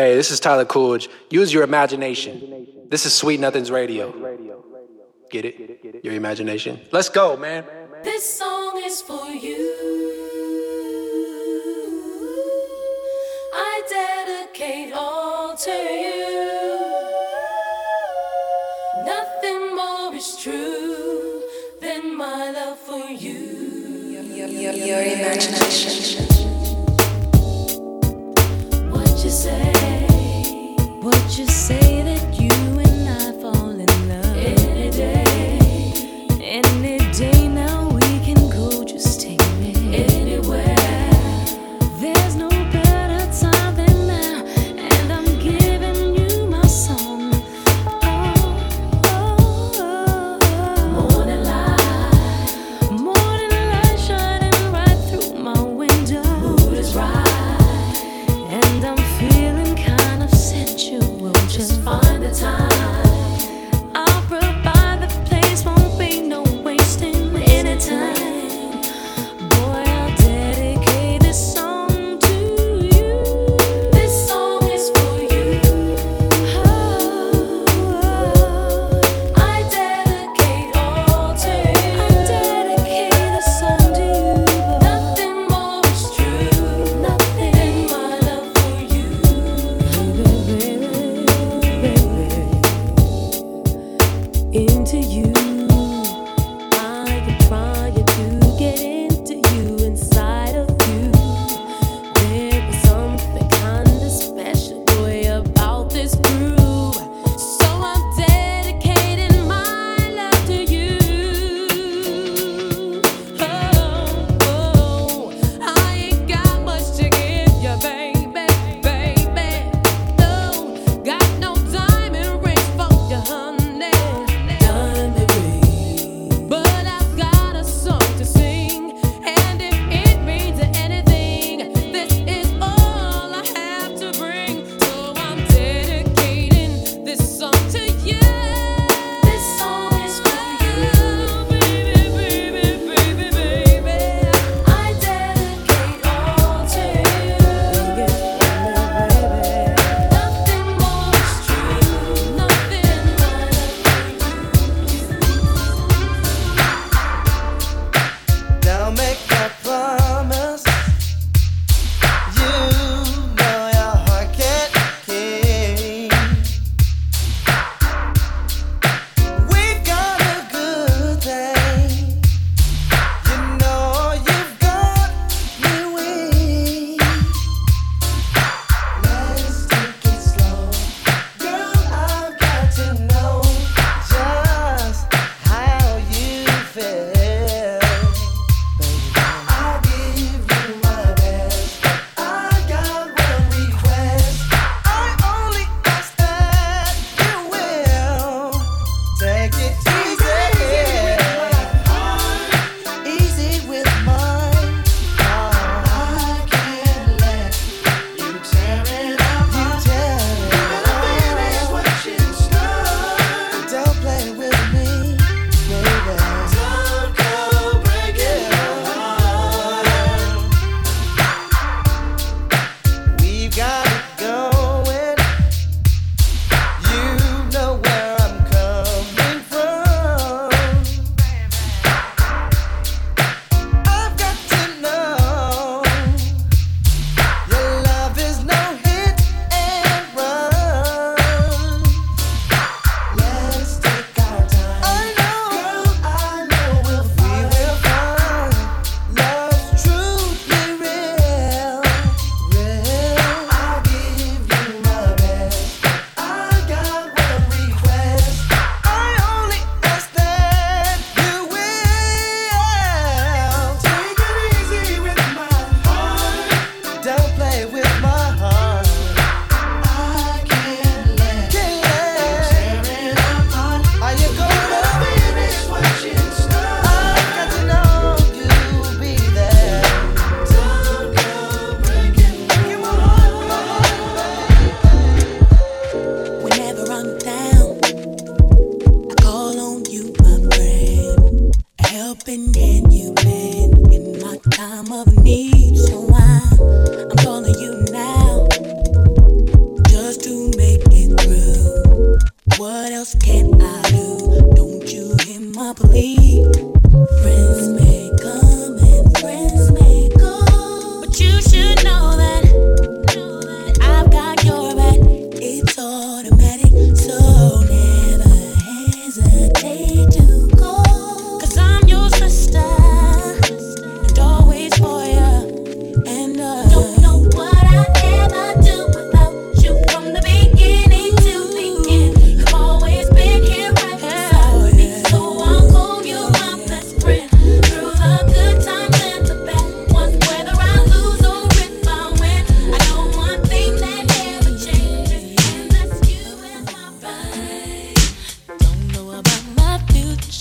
Hey, this is Tyler Coolidge. Use your imagination. This is Sweet Nothings Radio. Get it? Your imagination. Let's go, man. This song is for you.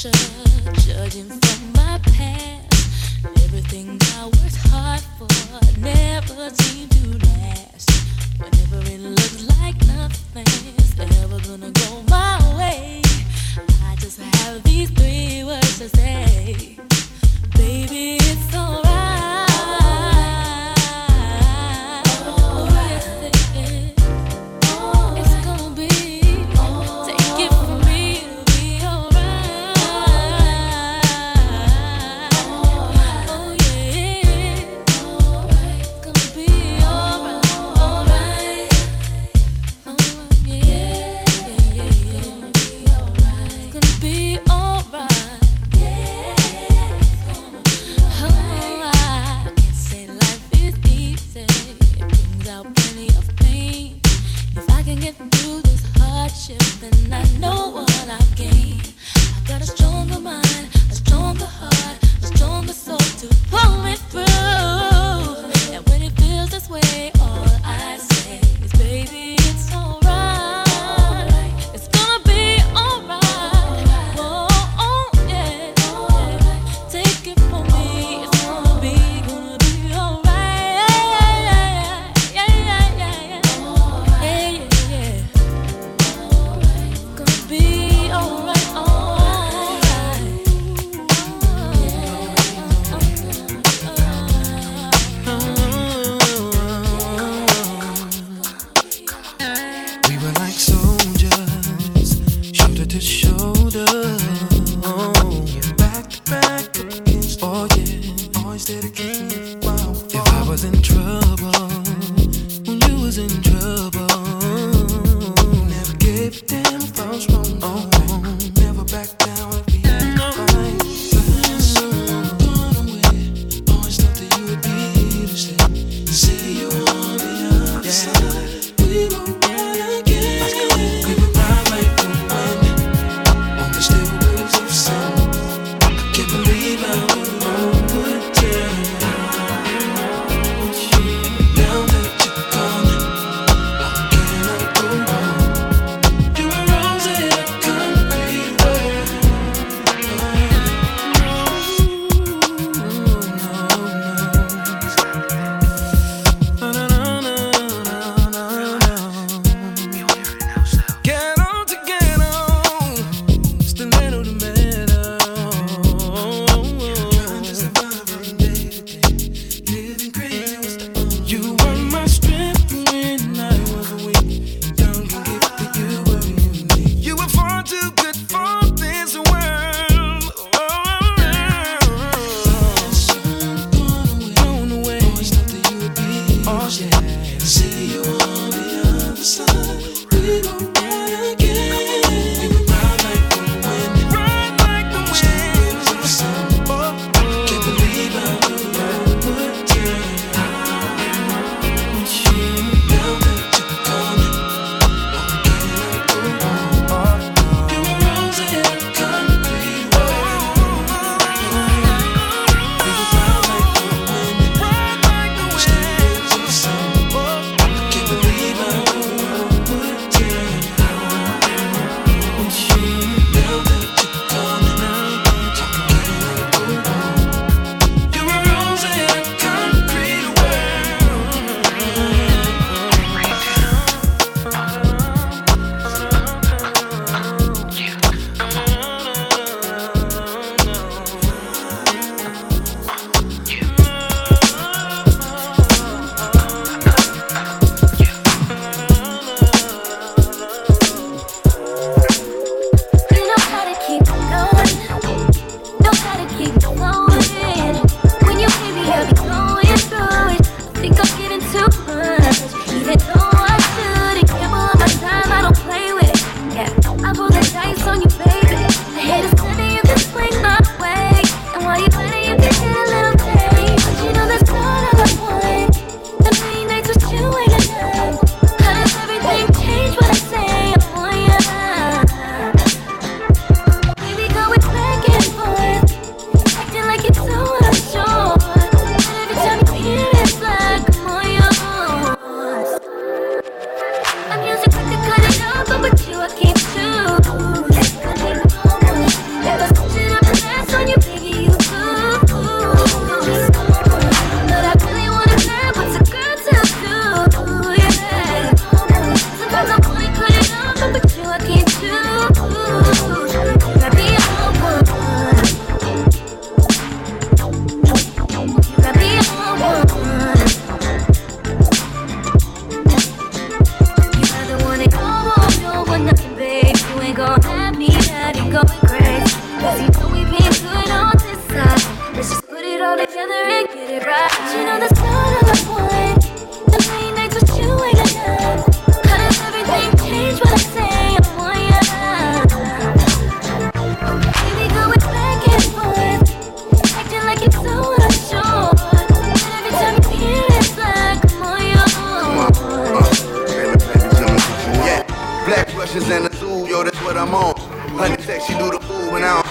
You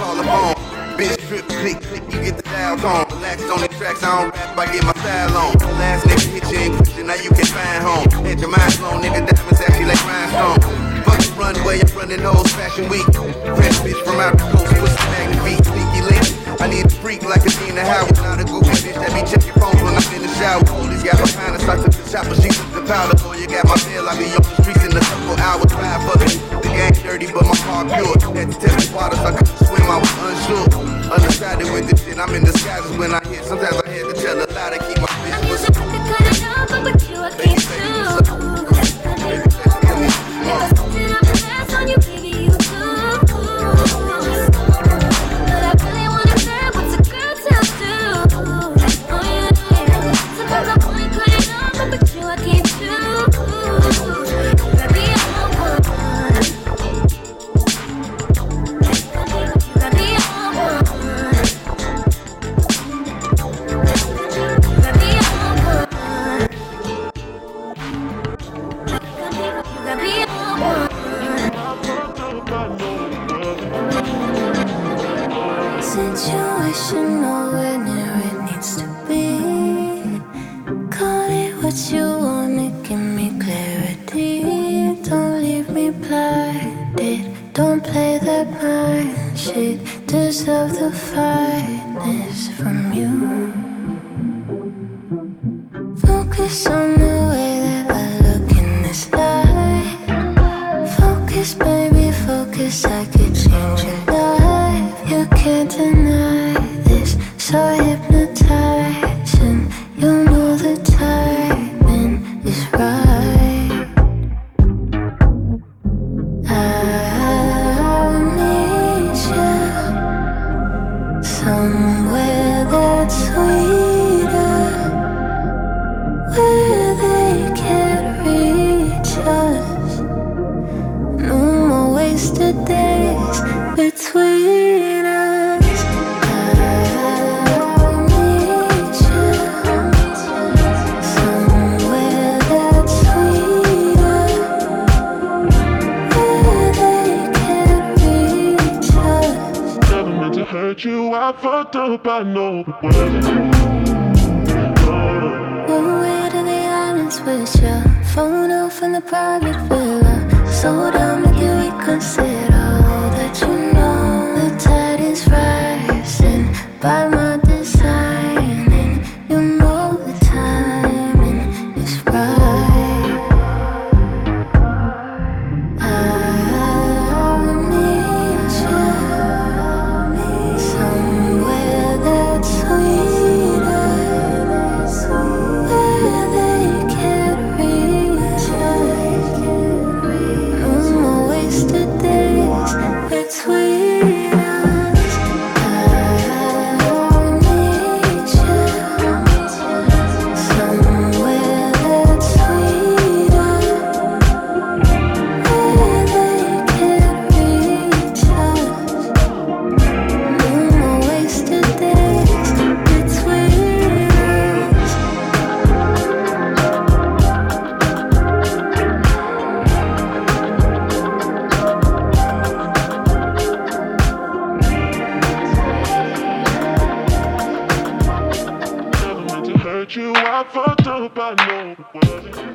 call the phone, Bitch, trip, click, click, you get the dial tone. Relax on the tracks, I don't rap, I get my style on. The last nigga hit you in question, now you can find home. Hit your mind slow, nigga, diamonds actually like rhinestone. Fuck the runway, I'm running old fashion week. Fresh bitch from out the coast, pussy magnet beat, sneaky link. I need a freak like Adina Howard, not a goofy bitch that be checking phones when I'm in the shower. Police got my kind of socks up the chopper, she took the powder. Boy, you got my bill, I be on the streets in a couple hours, five bucks. The gang dirty, but my car pure. Had to tell the water, sucker. I was unsure. Undecided with this shit, I'm in disguises when I hit. Sometimes I had to tell a lie to keep my bitch. can't deny this. So hypnotic. Bye.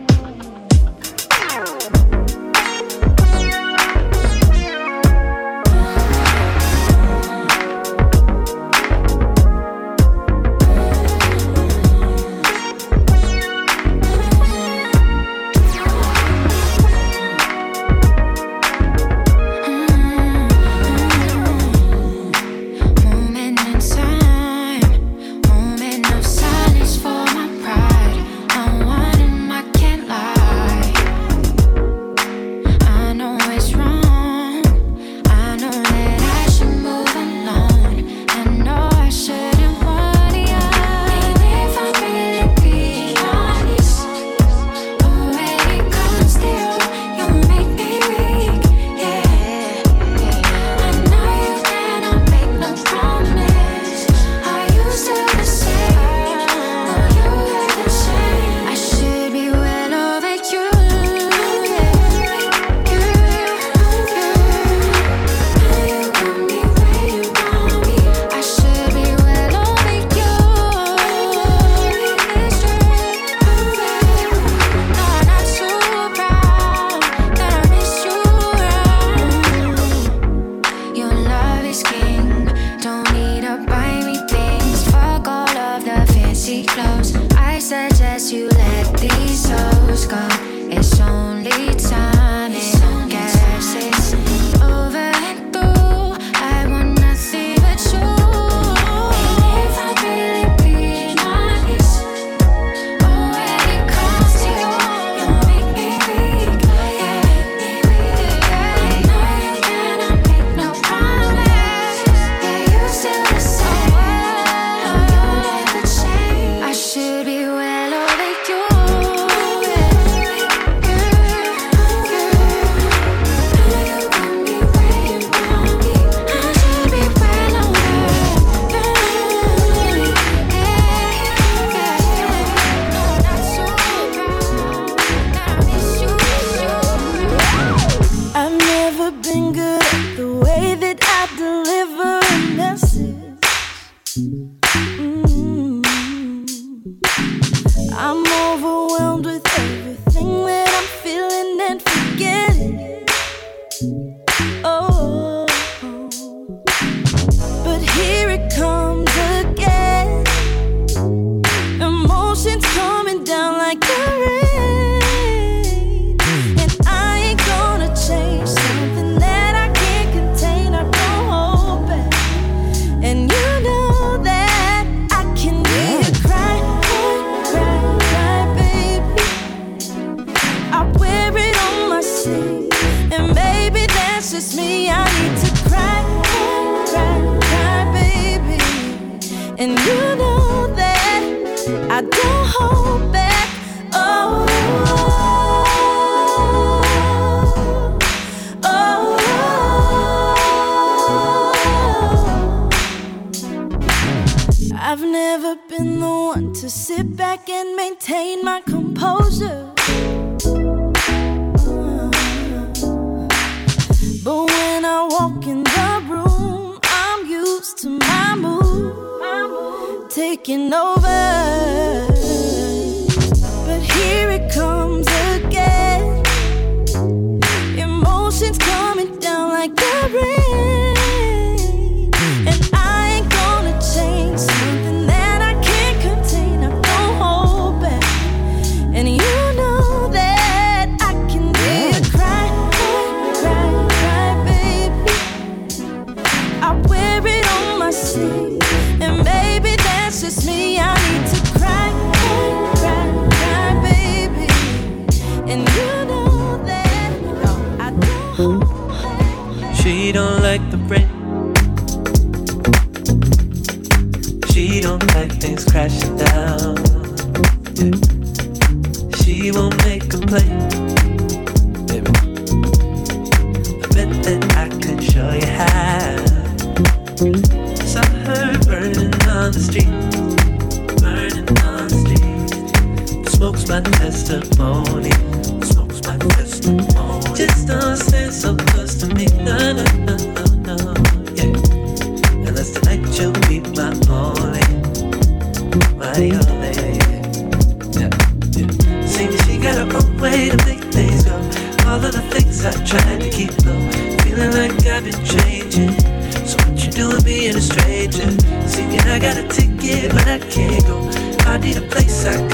cash it down. Yeah. She won't make a play, baby. I bet that I could show you how. Saw her burning on the street, burning on the street. The smoke's my testimony, the smoke's my testimony. Just don't say. need a place I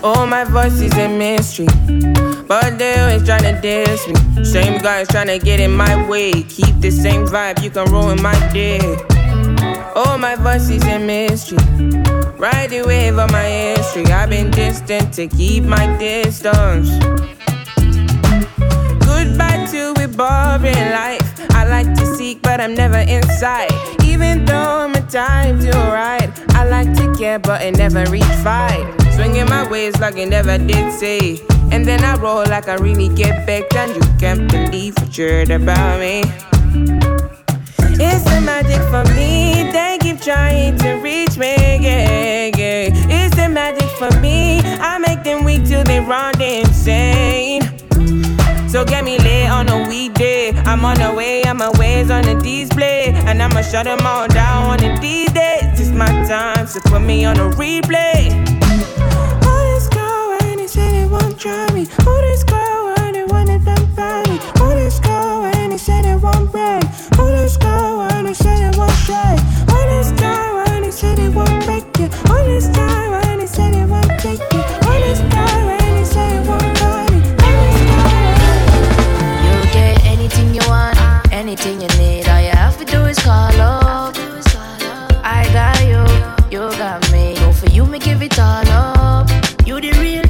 Oh, my voice is a mystery. But they always tryna diss me. Same guys tryna get in my way. Keep the same vibe, you can ruin my day. Oh, my voice is a mystery. Ride the wave of my history. I've been distant to keep my distance. Goodbye to a boring life. I like to seek, but I'm never inside. Even though my time's alright, I like to care, but I never reach fight. Swinging my ways like I never did say. And then I roll like I really get back, and you can't believe what you heard about me. It's the magic for me. They keep trying to reach me. Yeah, yeah. It's the magic for me. I make them weak till they run insane. So get me late on a weekday. I'm on the way, I'm a ways on the display. And I'ma shut them all down one of these days. It's my time, so put me on a replay. Try me. Oh, this girl, wanna them by me. Oh, this girl, when they say they won't break. Oh, this girl, when they say they won't shake. Oh, this girl, when they say they won't break you. Oh, this time, when they say they won't take you. Oh, this girl, when they say they won't buy me. You get anything you want, anything you need. All you have to do is call up. I got you, you got me. Go for you, me give it all up. You the real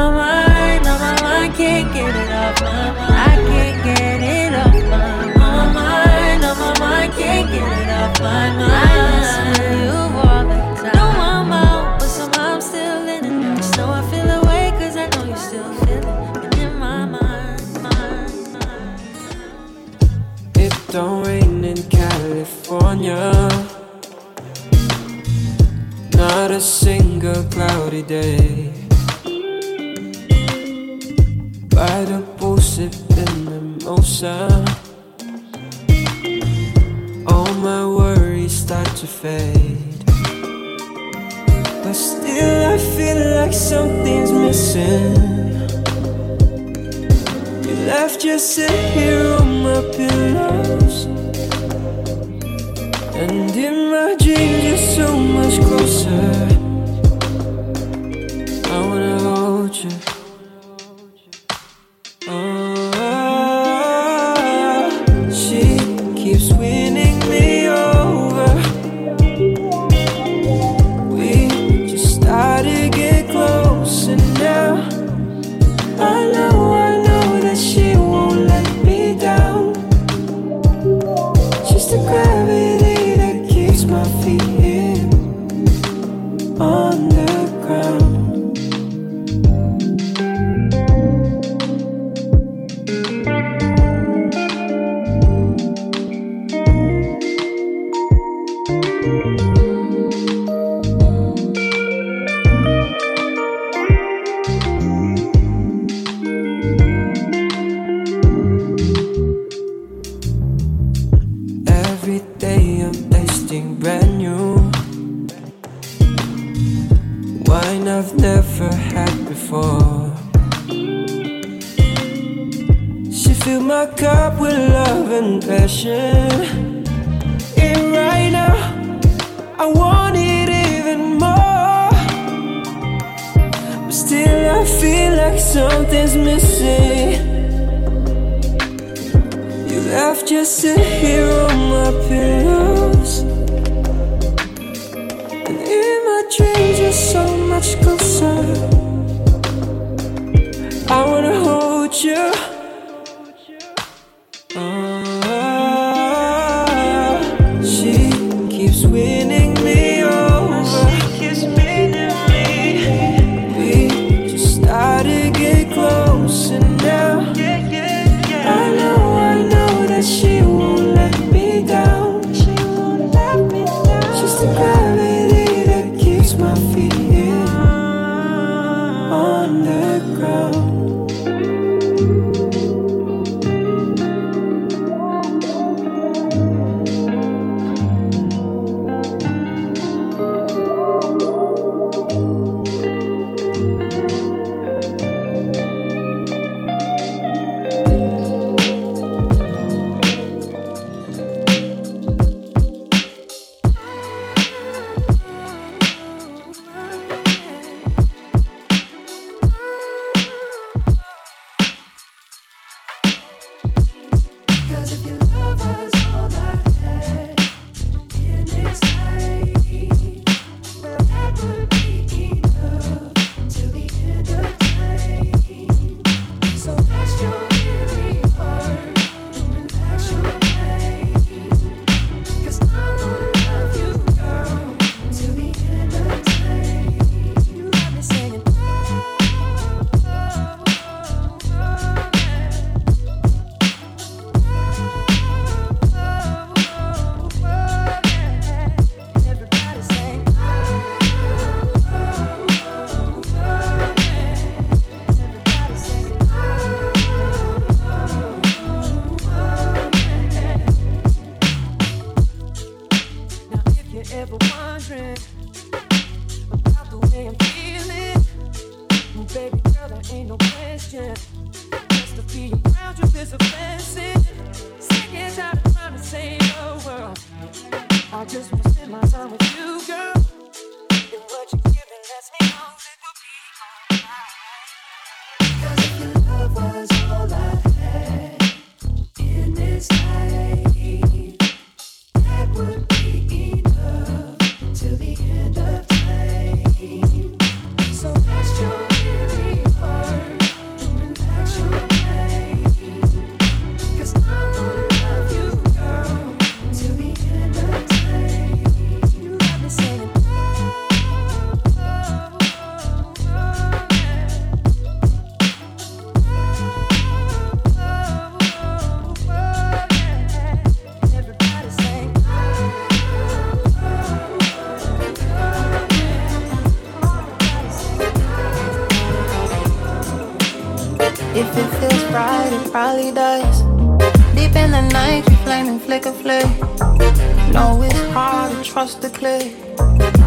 my mind, on my mind, can't get it off my mind. I can't get it off my mind. On my mind, on my mind, can't get it off my mind. I miss you all the time. I'm out, but somehow I'm still in it. Just know I feel I know you still it. In my mind, mind, mind. It don't rain in California. Not a single cloudy day. something's missing. You left just sit here on my pillows. And in my dreams, you're so much closer. wine I've never had before. She filled my cup with love and passion. And right now, I want it even more. But still, I feel like something's missing. You left just sit here on my pillows And in my dreams you're so I wanna hold you. Probably. Deep in the night, you flaming flicker flick. Know it's hard to trust the click.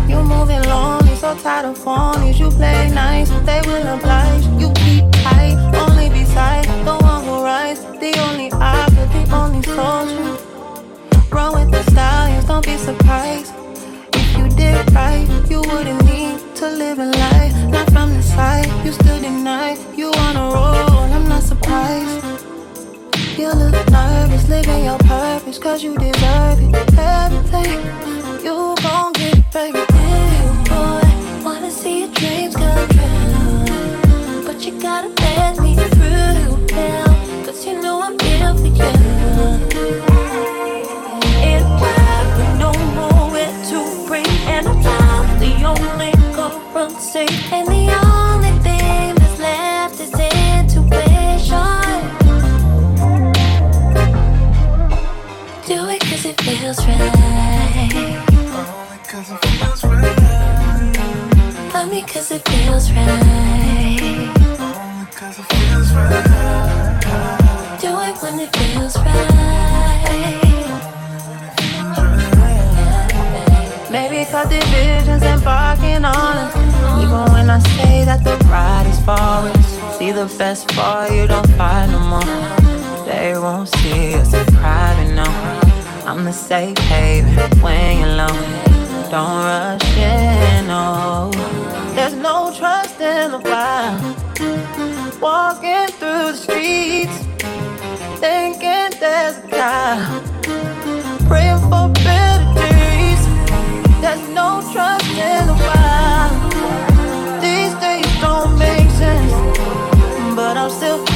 You moving lonely, so tired of phonies. You play nice, they will oblige. You keep tight, only beside the one who rides. The only option, the only soldier. Run with the stallions, don't be surprised. If you did right, you wouldn't need to live a life. Not from the side, you still deny. You wanna roll, I'm not surprised. You look nervous, living your purpose, cause you deserve it. Everything, you gon' get it, baby. Hey, boy, wanna see your dreams come true. But you gotta let me through now. Cause you know I'm here for you. World with no nowhere to bring, and I'm the only currency. And Cause it feels right. Do it when it feels right. Maybe the vision's on. Even when I say that the ride is. See the best for you, don't no more. They won't see us private. I'm the safe haven when you're alone. Don't rush in, no. There's no trust in the wild. Walking through the streets, thinking there's a God. Praying for better days. There's no trust in the wild. These days don't make sense, but I'm still.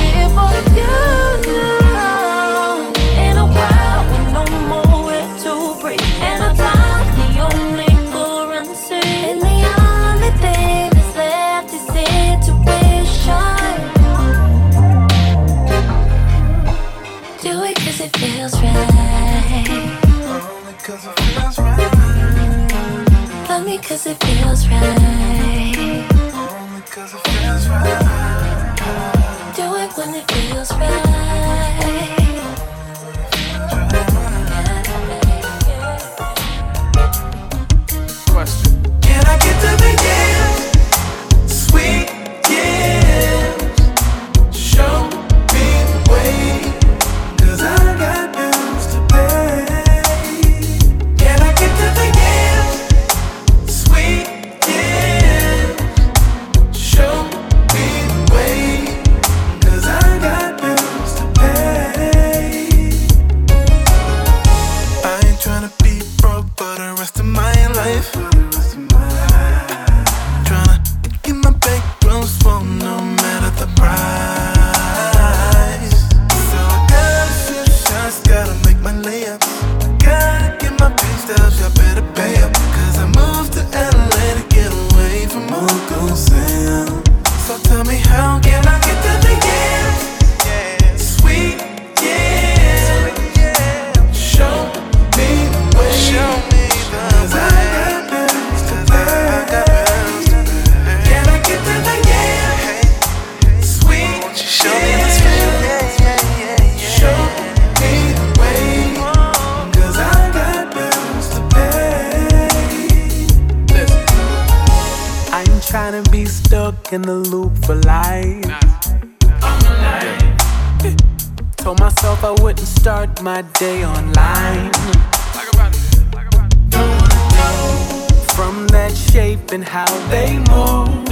Move.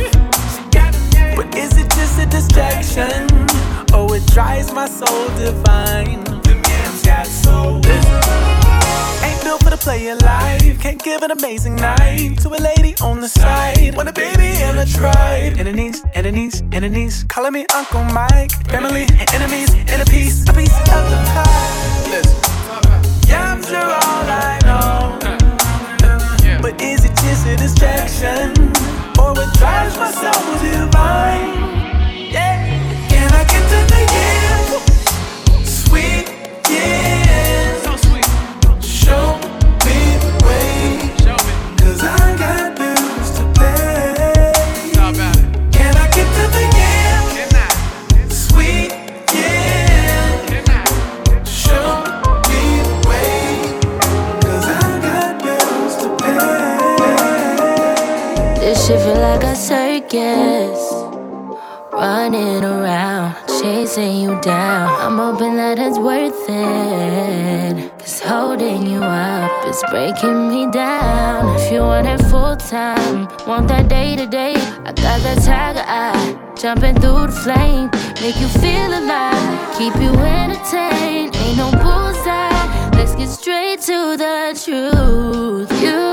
But is it just a distraction? Oh, it drives my soul divine. Them yams got soul. Ain't built for the player life. Can't give an amazing night to a lady on the side. Want a baby and a tribe. Enemies, enemies, enemies. Calling me Uncle Mike. Family, enemies, and a piece, a piece of the pie. Listen. Yams are all I know. But is it just a distraction? Or what drives my soul divine? Yeah. Can I get to the end? Sweet, yeah. So sweet. Show me the way. Cause I got bills to pay. Can I get to the end? Sweet, yeah. Show me the way. Cause I got bills to pay. This shit feel like a circus. Running around, chasing you down. I'm hoping that it's worth it. Cause holding you up is breaking me down. If you want it full time, want that day to day, I got that tiger eye. Jumping through the flame, make you feel alive, keep you entertained. Ain't no bullseye, let's get straight to the truth. You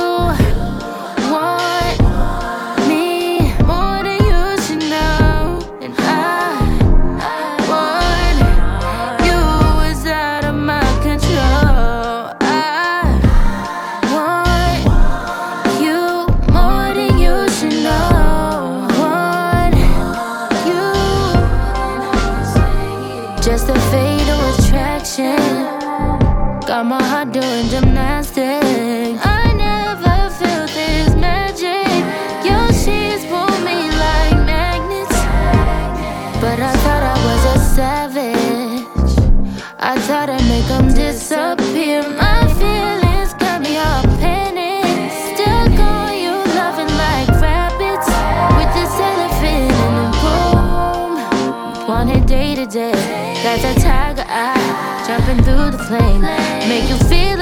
Through the flame. Make you feel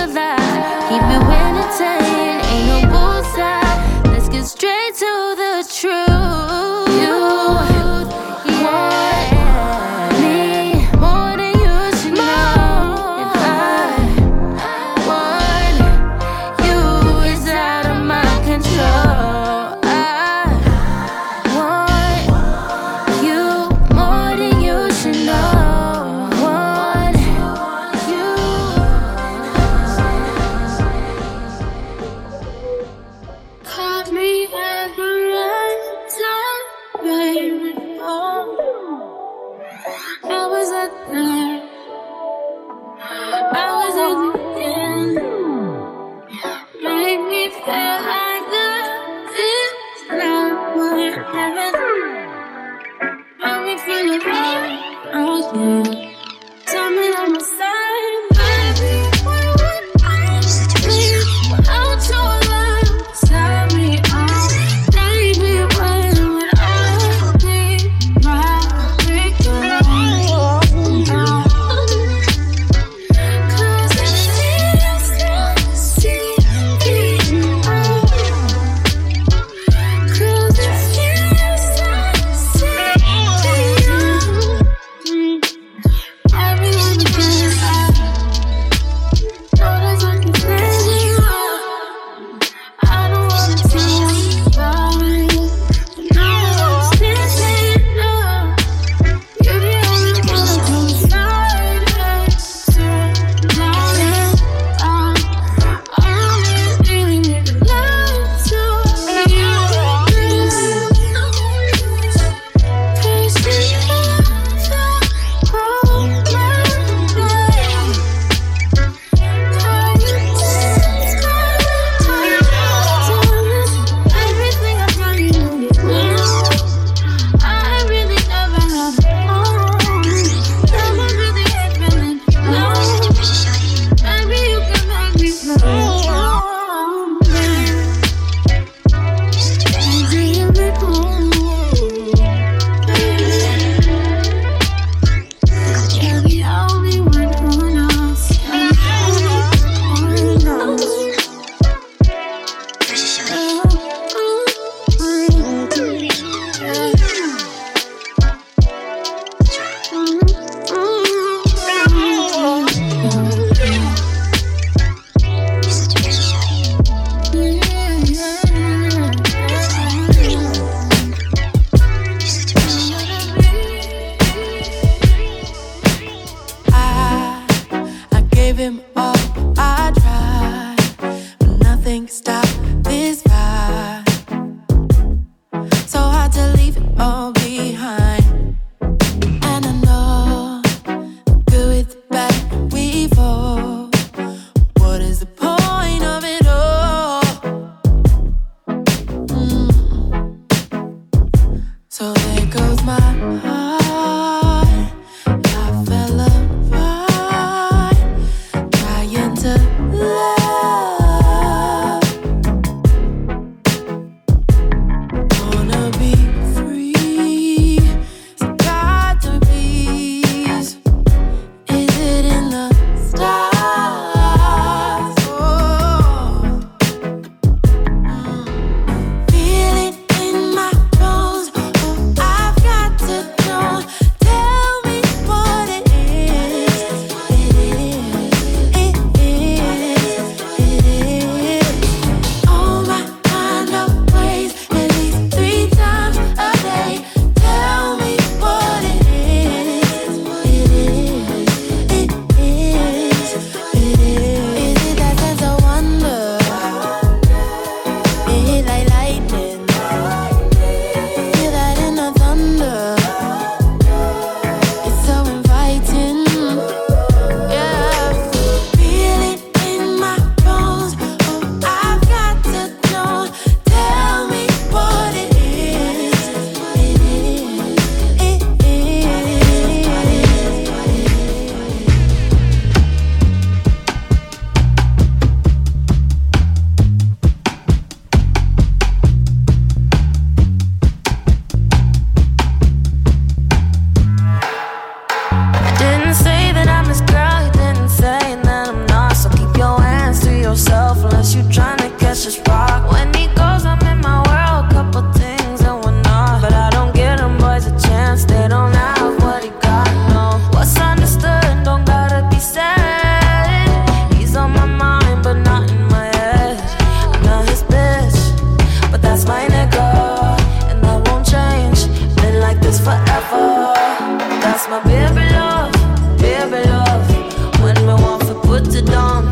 That's my baby love, baby love. When me want to put it down.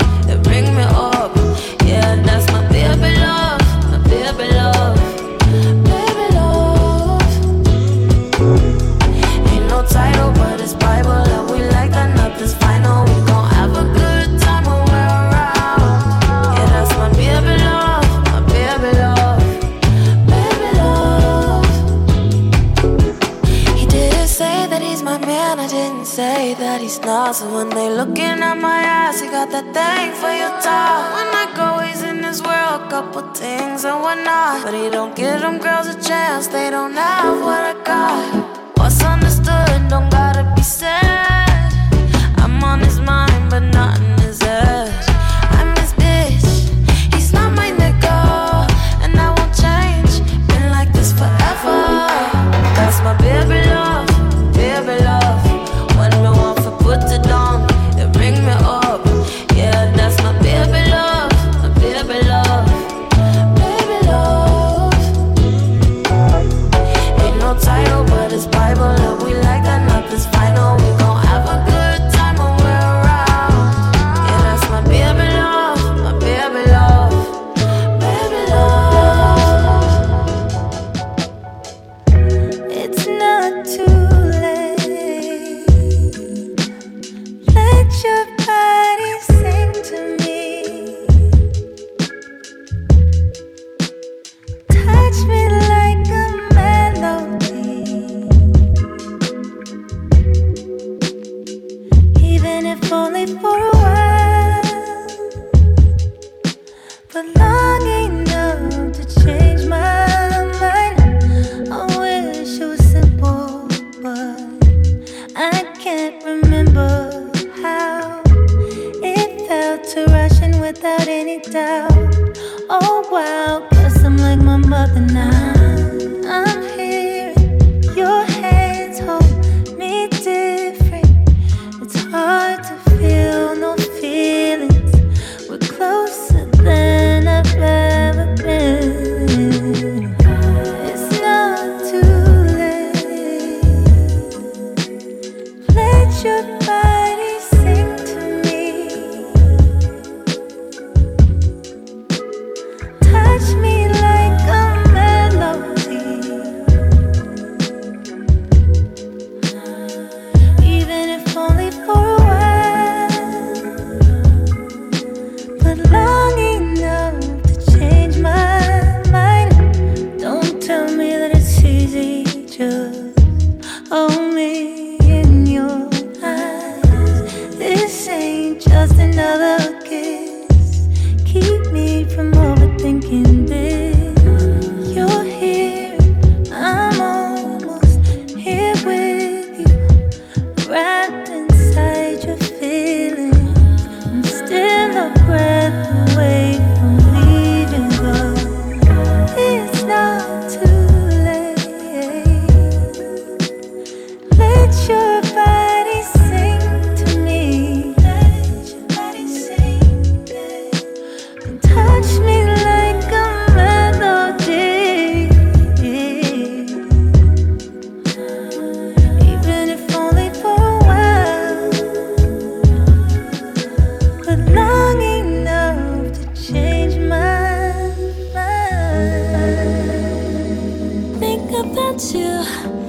to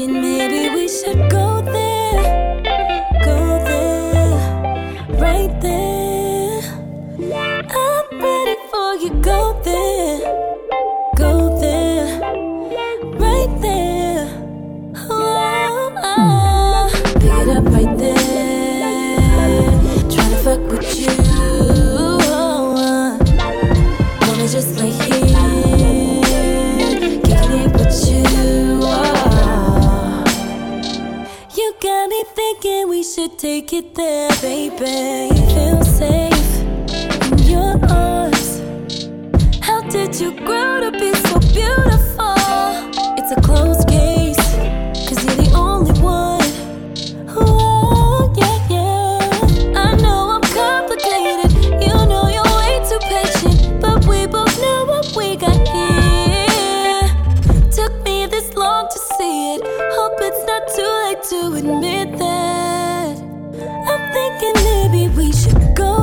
thinking maybe we should go there. there, baby. Maybe we should go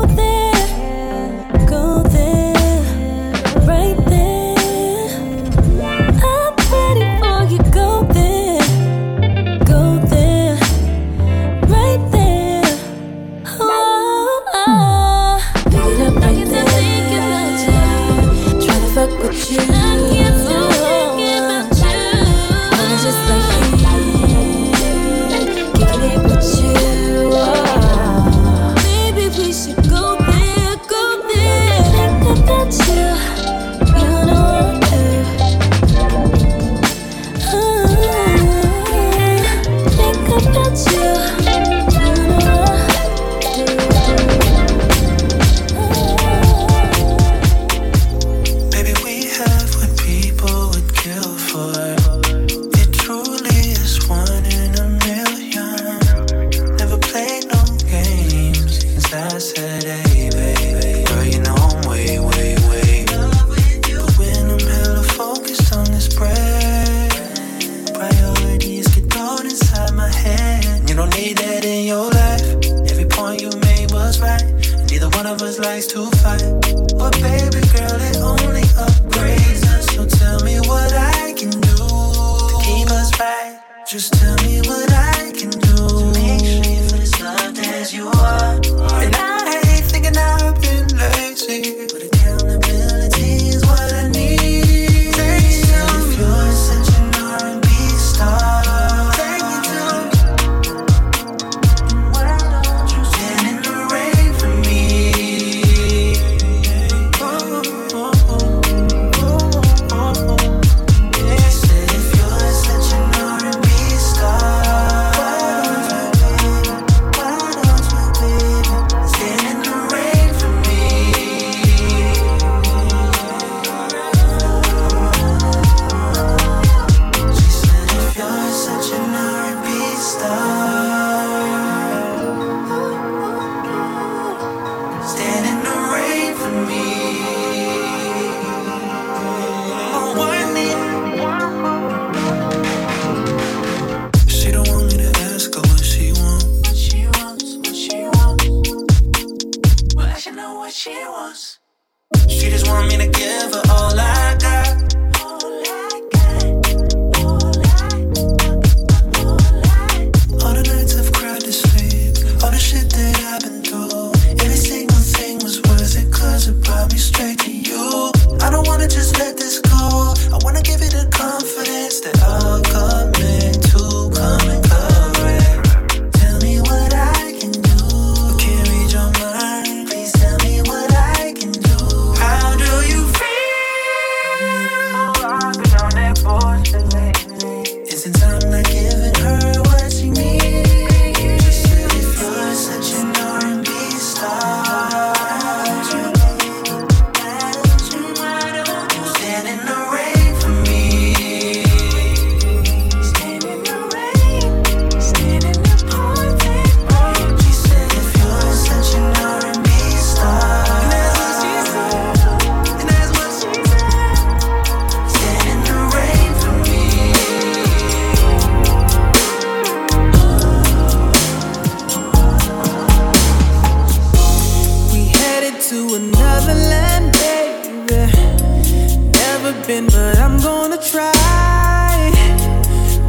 gonna try.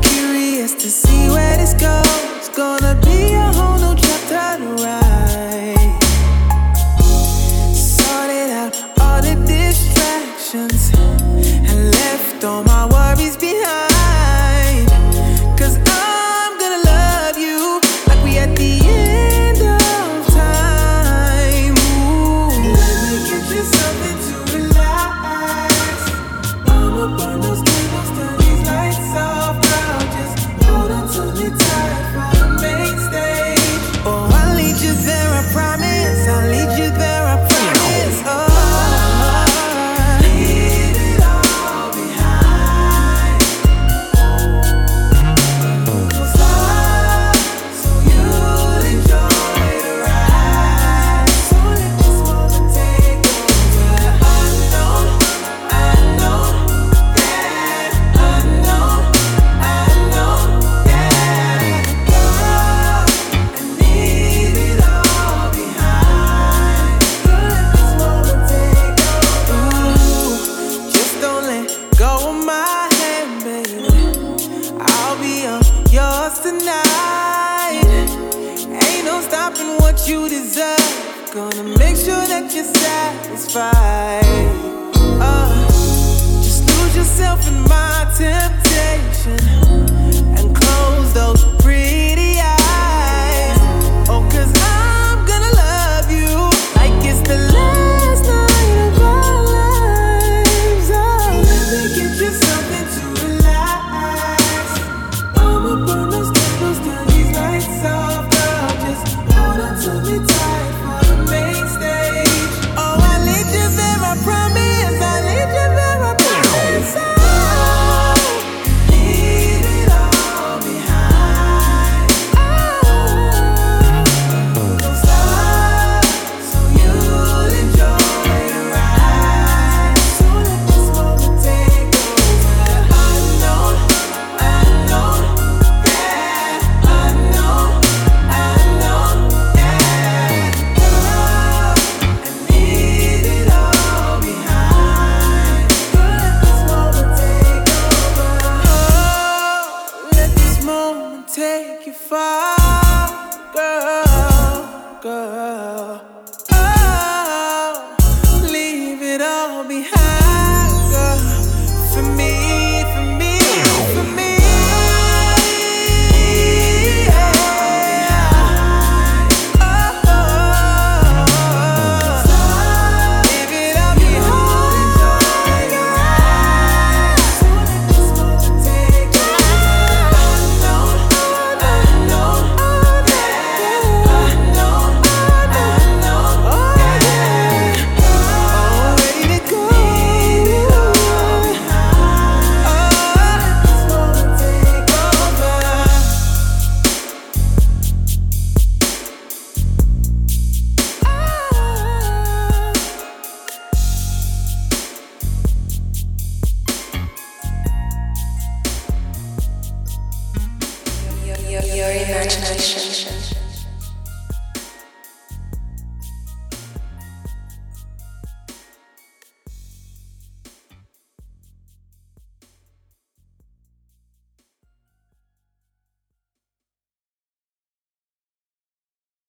Curious to see where this goes. Gonna be a whole new chapter to write.